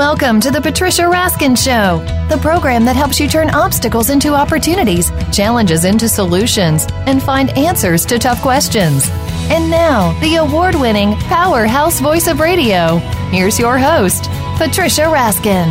Welcome to the Patricia Raskin Show, the program that helps you turn obstacles into opportunities, challenges into solutions, and find answers to tough questions. And now, the award winning powerhouse voice of radio. Here's your host, Patricia Raskin.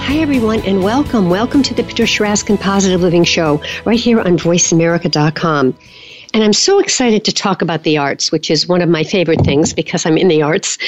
Hi, everyone, and welcome. Welcome to the Patricia Raskin Positive Living Show right here on VoiceAmerica.com. And I'm so excited to talk about the arts, which is one of my favorite things because I'm in the arts.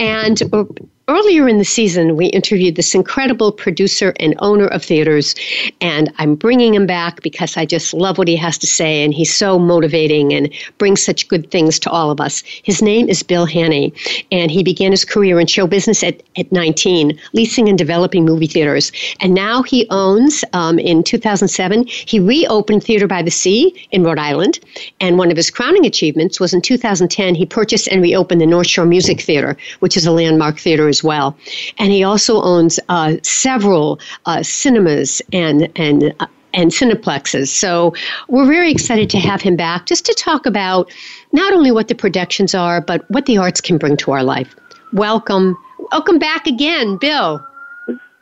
And uh, Earlier in the season, we interviewed this incredible producer and owner of theaters, and I'm bringing him back because I just love what he has to say, and he's so motivating and brings such good things to all of us. His name is Bill Hanney, and he began his career in show business at, at 19, leasing and developing movie theaters. And now he owns, um, in 2007, he reopened Theater by the Sea in Rhode Island, and one of his crowning achievements was in 2010, he purchased and reopened the North Shore Music Theater, which is a landmark theater as well. And he also owns uh, several uh, cinemas and and uh, and cineplexes. So we're very excited to have him back just to talk about not only what the productions are, but what the arts can bring to our life. Welcome, welcome back again, Bill.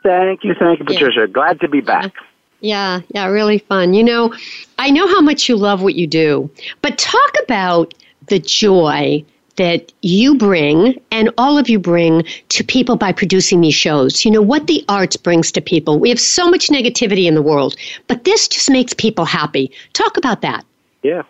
Thank you, thank you, Patricia. Yeah. Glad to be back. Yeah, yeah, really fun. You know, I know how much you love what you do, but talk about the joy that you bring and all of you bring to people by producing these shows. You know, what the arts brings to people. We have so much negativity in the world, but this just makes people happy. Talk about that. Yeah.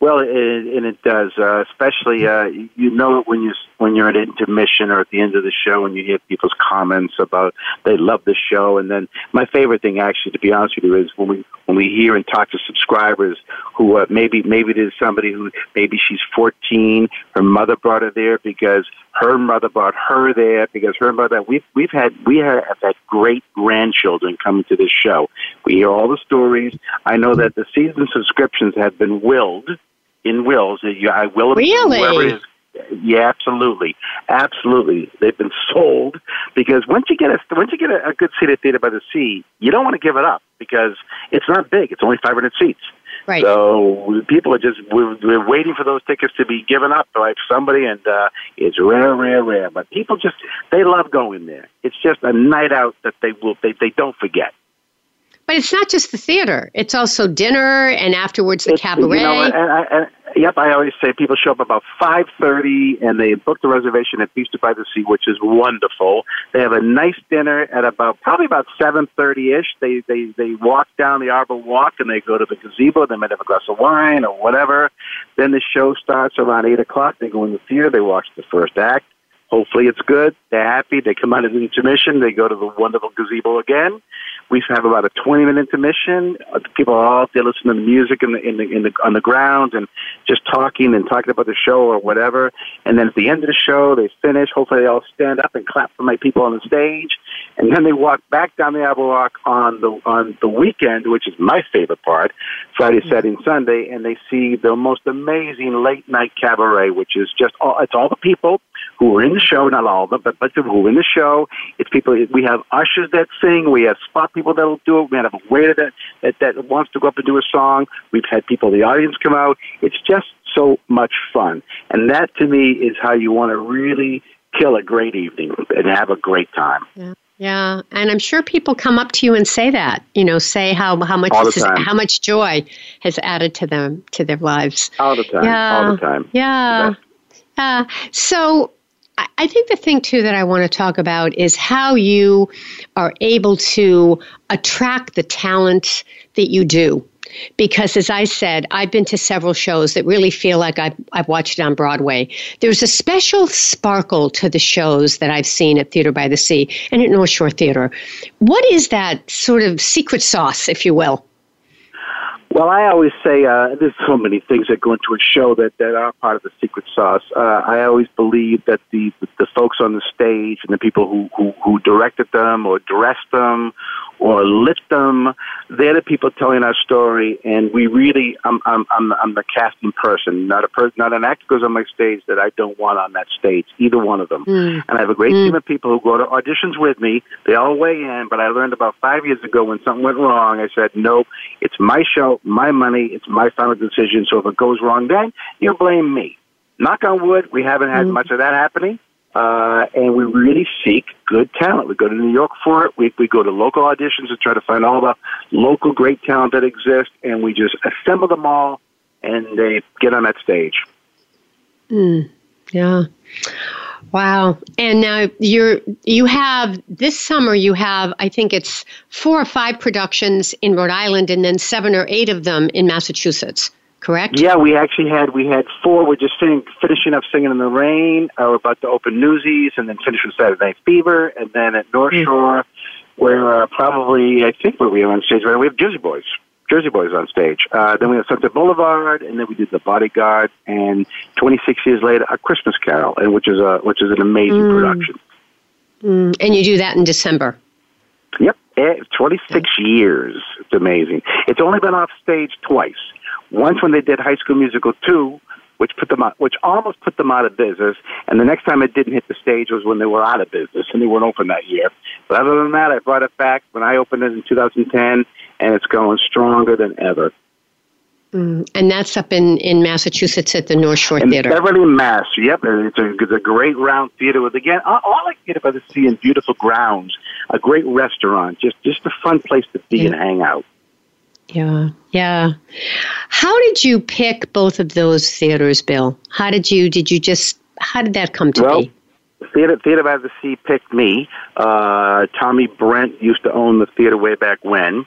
Well, it, and it does, uh, especially uh, you know it when you when you're at intermission or at the end of the show and you hear people's comments about they love the show. And then my favorite thing, actually, to be honest with you, is when we when we hear and talk to subscribers who uh, maybe maybe there's somebody who maybe she's 14, her mother brought her there because her mother brought her there because her mother. We've we've had we have had great grandchildren coming to this show. We hear all the stories. I know that the season subscriptions have been willed in wills. I will really. Yeah, absolutely, absolutely. They've been sold because once you get a once you get a, a good seat at Theater by the Sea, you don't want to give it up because it's not big. It's only 500 seats. Right. So people are just we're, we're waiting for those tickets to be given up by somebody, and uh, it's rare, rare, rare. But people just they love going there. It's just a night out that they will they they don't forget. But it's not just the theater; it's also dinner and afterwards the it's, cabaret. You know, and, and, and, yep, I always say people show up about five thirty, and they book the reservation at Feasted by the Sea, which is wonderful. They have a nice dinner at about probably about seven thirty ish. They they they walk down the Arbor Walk and they go to the gazebo. They might have a glass of wine or whatever. Then the show starts around eight o'clock. They go in the theater. They watch the first act. Hopefully it's good. They're happy. They come out of the intermission. They go to the wonderful gazebo again. We have about a 20 minute intermission. People are out there listening to the music in the, in the, in the, on the ground and just talking and talking about the show or whatever. And then at the end of the show, they finish. Hopefully they all stand up and clap for my people on the stage. And then they walk back down the Arbor Walk on the, on the weekend, which is my favorite part, Friday, mm-hmm. Saturday, and Sunday. And they see the most amazing late night cabaret, which is just all, it's all the people who are in the show, not all of them, but, but who are in the show. It's people, we have ushers that sing, we have spot people that'll do it, we have a waiter that, that, that wants to go up and do a song, we've had people in the audience come out. It's just so much fun. And that to me is how you want to really kill a great evening and have a great time. Yeah. Yeah, and I'm sure people come up to you and say that. You know, say how how much has, how much joy has added to them to their lives. All the time. Yeah. All the time. Yeah. Yeah. Uh, so I think the thing too that I want to talk about is how you are able to attract the talent that you do. Because as I said, I've been to several shows that really feel like I've, I've watched it on Broadway. There's a special sparkle to the shows that I've seen at Theater by the Sea and at North Shore Theater. What is that sort of secret sauce, if you will? Well, I always say uh, there's so many things that go into a show that, that are part of the secret sauce. Uh, I always believe that the the folks on the stage and the people who, who, who directed them or dressed them or lift them. They're the people telling our story, and we really, I'm, I'm, I'm, I'm the casting person, not a person, not an actor goes on my stage that I don't want on that stage, either one of them. Mm. And I have a great mm. team of people who go to auditions with me. They all weigh in, but I learned about five years ago when something went wrong. I said, nope, it's my show, my money, it's my final decision. So if it goes wrong, then you blame me. Knock on wood, we haven't had mm. much of that happening Uh, and we really seek good talent. We go to New York for it. We, we go to local auditions and try to find all the local great talent that exists, and we just assemble them all, and they get on that stage. Mm, yeah. Wow. And now you're you have this summer you have I think it's four or five productions in Rhode Island and then seven or eight of them in Massachusetts. Correct? Yeah, we actually had we had four. We're just singing, finishing up singing in the rain. Uh, we're about to open Newsies, and then finish with Saturday Night Fever, and then at North mm. Shore, where uh, probably I think where we are on stage right. We have Jersey Boys. Jersey Boys on stage. Uh, then we have Sunset Boulevard, and then we did The Bodyguard, and 26 years later, A Christmas Carol, and which is a which is an amazing mm. production. Mm. And you do that in December. Yep, eh, 26 years. It's amazing. It's only been off stage twice. Once when they did High School Musical 2, which put them out, which almost put them out of business. And the next time it didn't hit the stage was when they were out of business and they weren't open that year. But other than that, I brought it back when I opened it in 2010, and it's going stronger than ever. Mm, and that's up in, in Massachusetts at the North Shore in Theater. Beverly, Mass. Yep, it's a, it's a great round theater with again all, all I can get about the sea and beautiful grounds, a great restaurant, just just a fun place to be yeah. and hang out. Yeah, yeah. How did you pick both of those theaters, Bill? How did you did you just how did that come to well, be? Theater Theater by the Sea picked me. Uh, Tommy Brent used to own the theater way back when.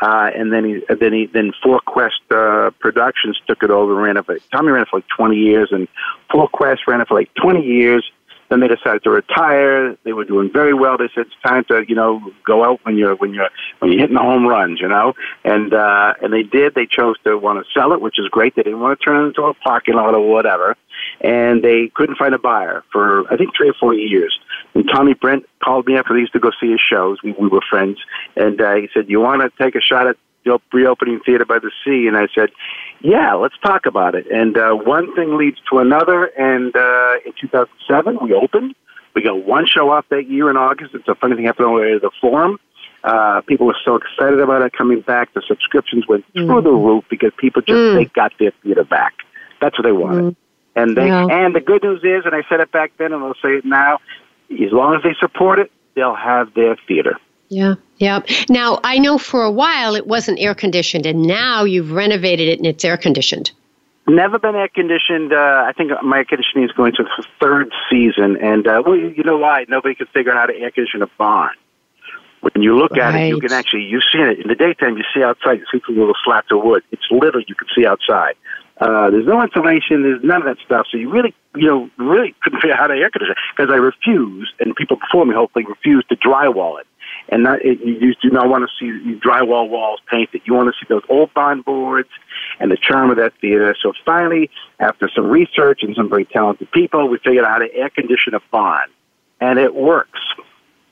Uh, and then he, then he, then Four Quest uh, Productions took it over. and Ran it for Tommy ran it for like twenty years, and Four Quest ran it for like twenty years. Then they decided to retire. They were doing very well. They said it's time to, you know, go out when you're when you're when you're hitting the home runs, you know. And uh, and they did. They chose to want to sell it, which is great. They didn't want to turn it into a parking lot or whatever. And they couldn't find a buyer for I think three or four years. And Tommy Brent called me after they used to go see his shows. We, we were friends, and uh, he said, "You want to take a shot at reopening Theater by the Sea?" And I said, yeah, let's talk about it. And uh, one thing leads to another. And uh, in 2007, we opened. We got one show off that year in August. It's a funny thing happened on the Forum. Uh, people were so excited about it coming back. The subscriptions went mm. through the roof because people just mm. they got their theater back. That's what they wanted. Mm. And they yeah. and the good news is, and I said it back then, and I'll say it now: as long as they support it, they'll have their theater. Yeah, yeah. Now, I know for a while it wasn't air conditioned, and now you've renovated it and it's air conditioned. Never been air conditioned. Uh, I think my air conditioning is going to the third season, and uh, well, you know why? Nobody can figure out how to air condition a barn. When you look right. at it, you can actually you see it in the daytime. You see outside. You see through little slats of wood. It's literally you can see outside. Uh, there's no insulation. There's none of that stuff. So you really, you know, really couldn't figure out how to air condition because I refused, and people before me hopefully refused to drywall it and not, it, you do not want to see drywall walls painted. You want to see those old bond boards and the charm of that theater. So finally, after some research and some very talented people, we figured out how to air condition a bond, and it works.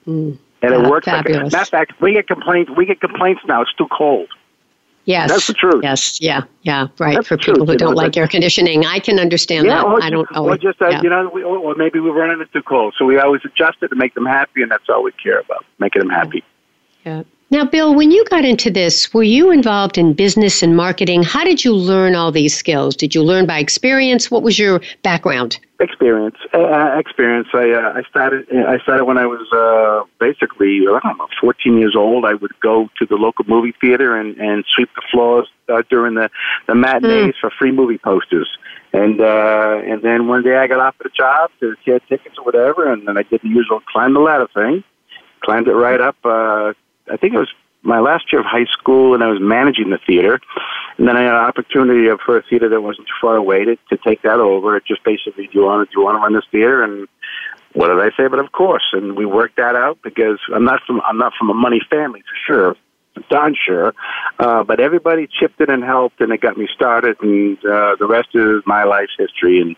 Mm, and it works. Fabulous. Like, matter of fact, we get complaints. We get complaints now. It's too cold. Yes. That's the truth. Yes. Yeah. Yeah. Right. That's For people truth, who don't know, like air conditioning, I can understand yeah, that. Or I don't. Or just, uh, yeah. you know, we, or maybe we're running it too cold. So we always adjust it to make them happy, and that's all we care about, making them happy. Yeah. Now, Bill, when you got into this, were you involved in business and marketing? How did you learn all these skills? Did you learn by experience? What was your background? Experience, uh, uh experience. I uh, I started I started when I was uh, basically I don't know 14 years old. I would go to the local movie theater and and sweep the floors uh, during the the matinees mm. for free movie posters. And uh, and then one day I got offered a job to get tickets or whatever, and then I did the usual climb the ladder thing climbed it right up. Uh, I think it was my last year of high school, and I was managing the theater. And then I had an opportunity for a theater that wasn't too far away to, to take that over. It just basically, do you want to do you want to run this theater? And what did I say? But of course, and we worked that out because I'm not from I'm not from a money family for sure. Darn sure, uh, but everybody chipped in and helped, and it got me started, and uh, the rest is my life's history. And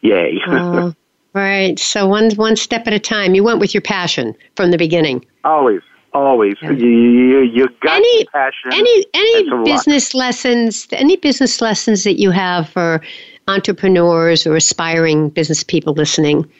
yay! Uh, right. So one one step at a time. You went with your passion from the beginning. Always, Always, yeah. you, you, you got any, passion. Any any business lessons? Any business lessons that you have for entrepreneurs or aspiring business people listening?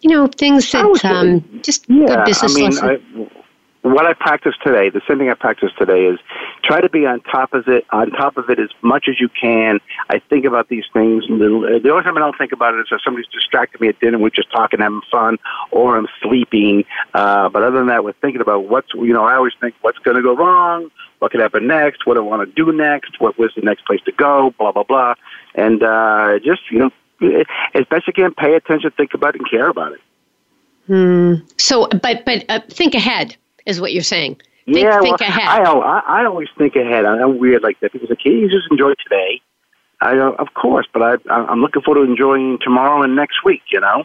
You know, things that um, just yeah, business I mean, lessons. I, what I practice today, the same thing I practice today is try to be on top of it, on top of it as much as you can. I think about these things. The, the only time I don't think about it is if somebody's distracted me at dinner, we're just talking, having fun, or I'm sleeping. Uh, but other than that, we're thinking about what's, you know, I always think what's going to go wrong, what could happen next, what I want to do next, what was the next place to go, blah, blah, blah. And, uh, just, you know, as best you can, pay attention, think about it, and care about it. Hmm. So, but, but uh, think ahead is what you're saying. Think, yeah, think well, ahead. I, I, I always think ahead. I'm weird like that. because say, "Can you just enjoy today?" I uh, of course, but I, I'm looking forward to enjoying tomorrow and next week. You know.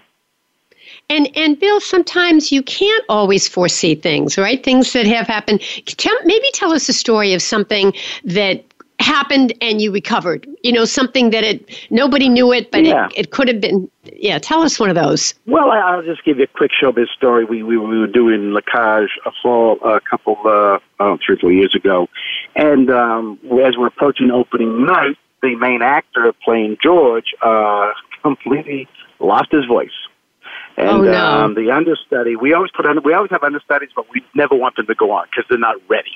And and Bill, sometimes you can't always foresee things, right? Things that have happened. Tell, maybe tell us a story of something that happened and you recovered. You know, something that it nobody knew it, but Yeah. it, it could have been. Yeah, tell us one of those. Well, I, I'll just give you a quick showbiz story. We we, we were doing La Cage aux Folles a couple uh, oh, three or four years ago, and um, as we're approaching opening night, the main actor playing George uh, completely lost his voice. And Oh, no. um, the understudy, we always put under, we always have understudies, but we never want them to go on because they're not ready.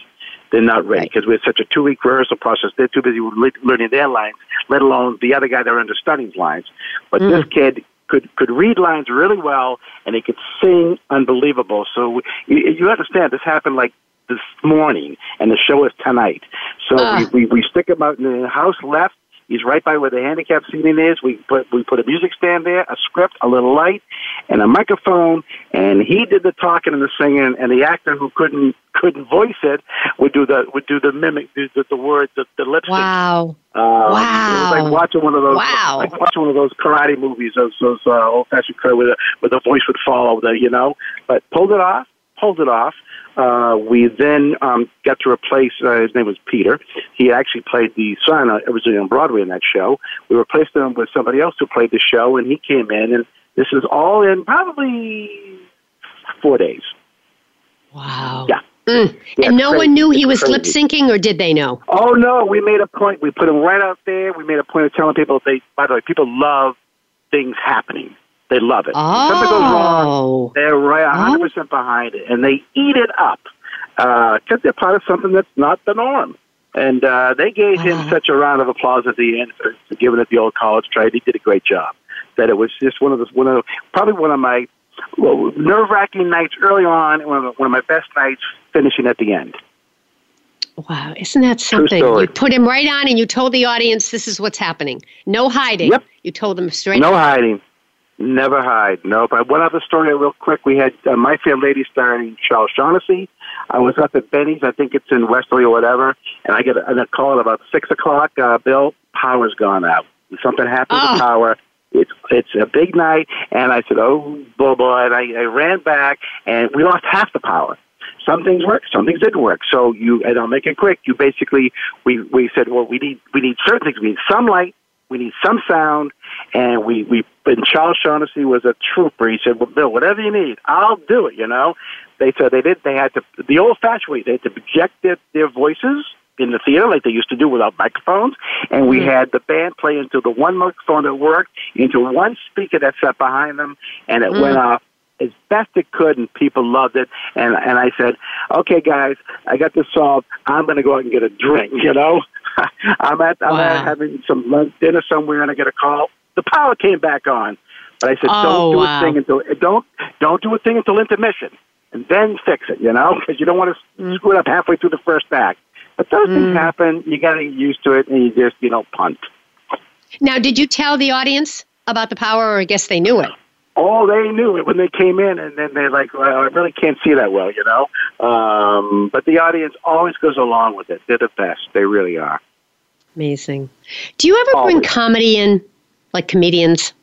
They're not ready Right. because we're such a two week rehearsal process. They're too busy learning their lines, let alone the other guy they're understudying's lines. But Mm. this kid could could read lines really well, and he could sing unbelievable. So you, you understand this happened like this morning, and the show is tonight. So Ah. we, we we stick him out in the house left. He's right by where the handicap seating is. We put we put a music stand there, a script, a little light, and a microphone. And he did the talking and the singing. And the actor who couldn't couldn't voice it would do the would do the mimic, do the, the words, the, the lip sync. Wow. Um, It was like watching one of those. Wow. Like watching one of those karate movies, those those uh, old fashioned karate where the, where the voice would follow the, you know. But pulled it off, pulled it off. Uh, we then um, got to replace. Uh, his name was Peter. He actually played the son uh, originally on Broadway in that show. We replaced him with somebody else who played the show, and he came in. And this is all in probably four days. Wow. Yeah. Mm. Yeah, and no crazy. one knew he was lip syncing, or did they know? Oh no, we made a point. We put him right out there. We made a point of telling people they. By the way, people love things happening. They love it. If something goes wrong, Oh. they're right 100 percent behind it, and they eat it up because they're part of something that's not the norm. And uh, they gave him such a round of applause at the end for, for giving it the old college trade. He did a great job. That it was just one of the one of the, probably one of my well, nerve wracking nights early on, and one of, one of my best nights finishing at the end. Wow, isn't that something? You put him right on and you told the audience this is what's happening. No hiding. Yep. You told them straight No hiding. Never hide. Nope. I one other story real quick. We had uh, My Fair Lady starring Charles Shaughnessy. I was up at Benny's. I think it's in Westerly or whatever. And I get a, a call at about 6 o'clock. Uh, Bill, power's gone out. Something happened Oh. to power. It's it's a big night, and I said, "Oh, boy, boy!" And I, I ran back, and we lost half the power. Some things worked, some things didn't work. So you, and I'll make it quick. You basically, we we said, well, we need we need certain things. We need some light, we need some sound, and we we. And Charles Shaughnessy was a trooper. He said, well, Bill, whatever you need, I'll do it. You know, they said they did. They had to the old-fashioned way. They had to project their, their voices in the theater like they used to do without microphones. And we hmm. had the band play into the one microphone that worked, into one speaker that sat behind them, and it went hmm. off as best it could, and people loved it. And and I said, okay, guys, I got this solved. I'm going to go out and get a drink. You know, I'm at I'm Wow. at having some lunch dinner somewhere, and I get a call. The power came back on, but I said, Oh, don't do wow. a thing until don't don't do a thing until intermission, and then fix it. You know, because you don't want to hmm. screw it up halfway through the first act. But those things happen. You got to get used to it, and you just you know punt. Now, did you tell the audience about the power, or I guess they knew it? Oh, they knew it when they came in, and then they're like, well, "I really can't see that well," you know. Um, but the audience always goes along with it. They're the best. They really are. Amazing. Do you ever bring comedy in, like comedians?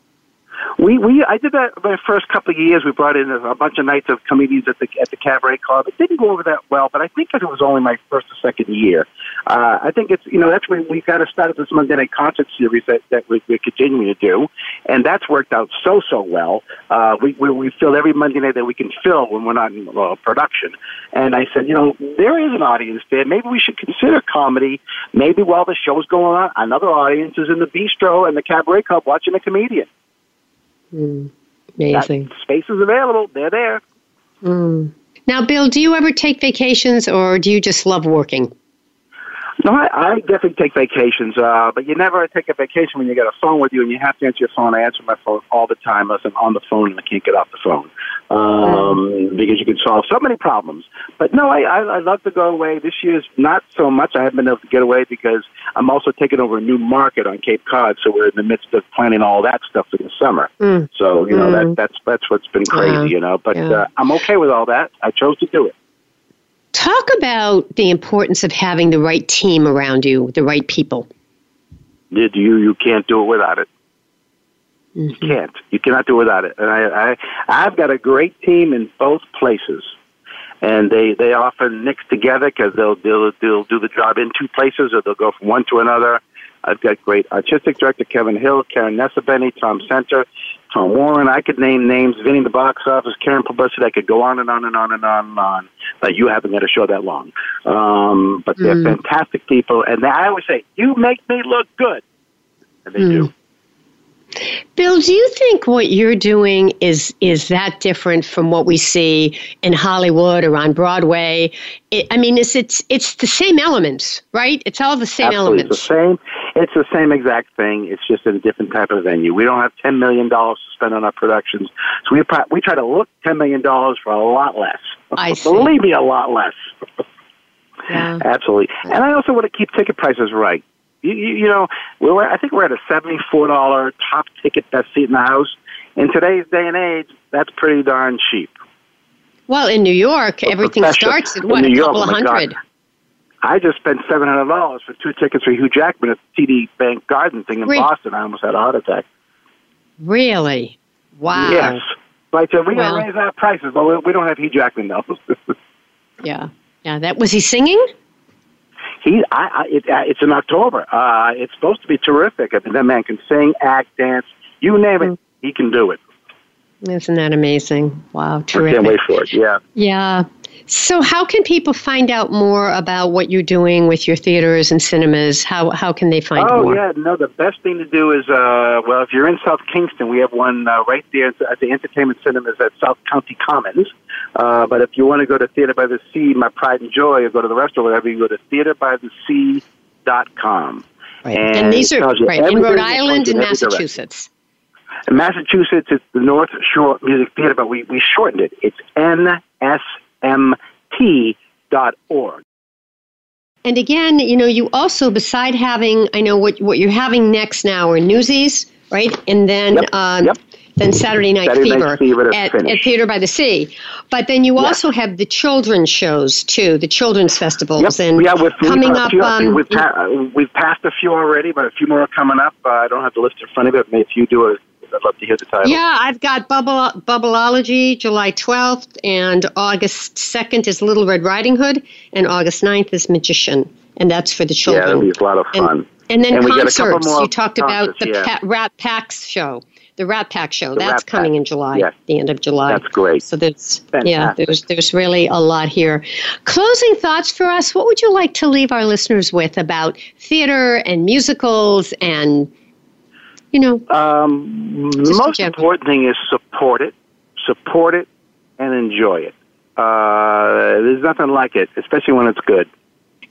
We we I did that my first couple of years. We brought in a, bunch of nights of comedians at the at the cabaret club. It didn't go over that well, but I think because it was only my first or second year, uh, I think it's you know that's when we kind of started this Monday night concert series that that we, we're continuing to do, and that's worked out so so well. Uh, we, we we fill every Monday night that we can fill when we're not in uh, production. And I said, you know, there is an audience there. Maybe we should consider comedy. Maybe while the show's going on, another audience is in the bistro and the cabaret club watching a comedian. Amazing. That space is available. They're there. Mm. Now, Bill, do you ever take vacations or do you just love working? No, I, I definitely take vacations, uh, but you never take a vacation when you got a phone with you and you have to answer your phone. I answer my phone all the time unless I'm on the phone and I can't get off the phone um, because you can solve so many problems. But no, I, I, I love to go away. This year's not so much. I haven't been able to get away because I'm also taking over a new market on Cape Cod, so we're in the midst of planning all that stuff for the summer. Mm. So you know mm. that that's that's what's been crazy, uh, you know. But yeah. uh, I'm okay with all that. I chose to do it. Talk about the importance of having the right team around you, the right people. Did You you can't do it without it. Mm-hmm. You can't. You cannot do it without it. And I, I I've got a great team in both places, and they they often mix together because they'll they'll they'll do the job in two places or they'll go from one to another. I've got great artistic director Kevin Hill, Karen Nessabenny, Tom Center, Tom Warren. I could name names, Vinny the box office, Karen Publicity. I could go on and on and on and on and on. But you haven't got a show that long. Um, but they're mm. fantastic people, and I always say, "You make me look good," and they mm. do. Bill, do you think what you're doing is is that different from what we see in Hollywood or on Broadway? It, I mean, it's it's it's the same elements, right? It's all the same Absolutely. elements. It's the same. It's the same exact thing. It's just in a different type of venue. We don't have ten million dollars to spend on our productions, so we we try to look ten million dollars for a lot less. I see. Believe me, a lot less. Yeah. Absolutely. And I also want to keep ticket prices right. You, you, you know, we're, I think we're at a $74 top ticket best seat in the house. In today's day and age, that's pretty darn cheap. Well, in New York, everything starts at what, a couple oh of hundred? God. I just spent seven hundred dollars for two tickets for Hugh Jackman at the TD Bank Garden thing in Re- Boston. I almost had a heart attack. Really? Wow. Yes. But uh, we well, gotta raise our prices, but we don't have Hugh Jackman though. yeah. Yeah. That was he singing? he, I, I it, uh, it's in October. Uh, it's supposed to be terrific. I mean, that man can sing, act, dance, you name it, mm. he can do it. Isn't that amazing? Wow, terrific! I can't wait for it. Yeah. Yeah. So, how can people find out more about what you're doing with your theaters and cinemas? How how can they find oh, more? Oh yeah, no. The best thing to do is, uh, well, if you're in South Kingstown, we have one uh, right there at the Entertainment Cinemas at South County Commons. Uh, but if you want to go to Theater by the Sea, my pride and joy, or go to the restaurant, or whatever, you go to theaterbythesea.com. Right. And, and these are right in Rhode Island and Massachusetts. In Massachusetts, it's the North Shore Music Theater, but we, we shortened it. It's nsmt.org. And again, you know, you also, beside having, I know what what you're having next now are Newsies, right? And then yep. Um, yep than Saturday Night Saturday Fever, Night Fever at, at, Theater by the Sea. But then you also have the children's shows too, the children's festivals, yep. and yeah, with, coming up. Um, we've, pa- we've passed a few already, but a few more are coming up. Uh, I don't have the list in front of me, but if you do it, I'd love to hear the title. Yeah, I've got Bubble Bubbleology July 12th, and August 2nd is Little Red Riding Hood, and August 9th is Magician, and that's for the children. Yeah, that'll be a lot of fun. And, and then and concerts. You talked about the yeah. Rat Packs show the Rat Pack show. The that's Rat coming Pack. in July, yes. the end of July. That's great. So there's Fantastic. yeah, there's there's really a lot here. Closing thoughts for us. What would you like to leave our listeners with about theater and musicals and you know? Um, the most important thing is support it, support it, and enjoy it. Uh, there's nothing like it, especially when it's good.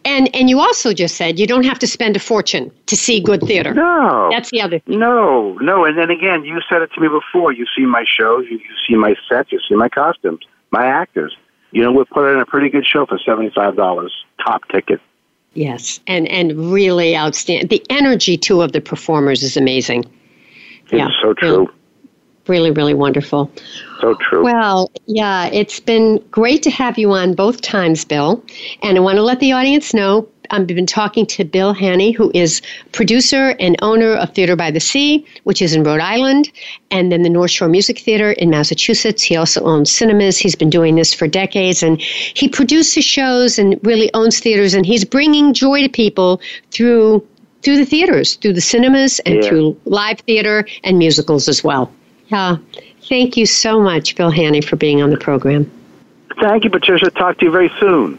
And and you also just said you don't have to spend a fortune to see good theater. No, that's the other. Thing. No, no. And then again, you said it to me before. You see my shows, you, you see my sets, you see my costumes, my actors. You know, we put in a pretty good show for seventy five dollars, top ticket. Yes, and and really outstanding. The energy too of the performers is amazing. It's yeah, so true. Really, really, really wonderful. So true. Well, yeah, it's been great to have you on both times, Bill. And I want to let the audience know Um, I've been talking to Bill Hanney, who is producer and owner of Theater by the Sea, which is in Rhode Island, and then the North Shore Music Theater in Massachusetts. He also owns cinemas. He's been doing this for decades, and he produces shows and really owns theaters, and he's bringing joy to people through through the theaters, through the cinemas, and yeah. through live theater and musicals as well. Yeah. Thank you so much, Bill Hanney, for being on the program. Thank you, Patricia. Talk to you very soon.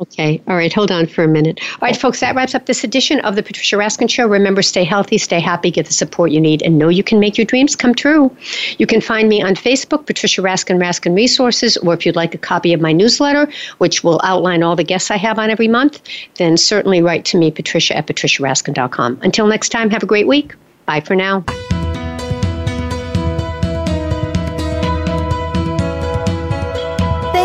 Okay. All right. Hold on for a minute. All right, folks, that wraps up this edition of the Patricia Raskin Show. Remember, stay healthy, stay happy, get the support you need, and know you can make your dreams come true. You can find me on Facebook, Patricia Raskin Raskin Resources, or if you'd like a copy of my newsletter, which will outline all the guests I have on every month, then certainly write to me, Patricia at patriciaraskin.com. Until next time, have a great week. Bye for now.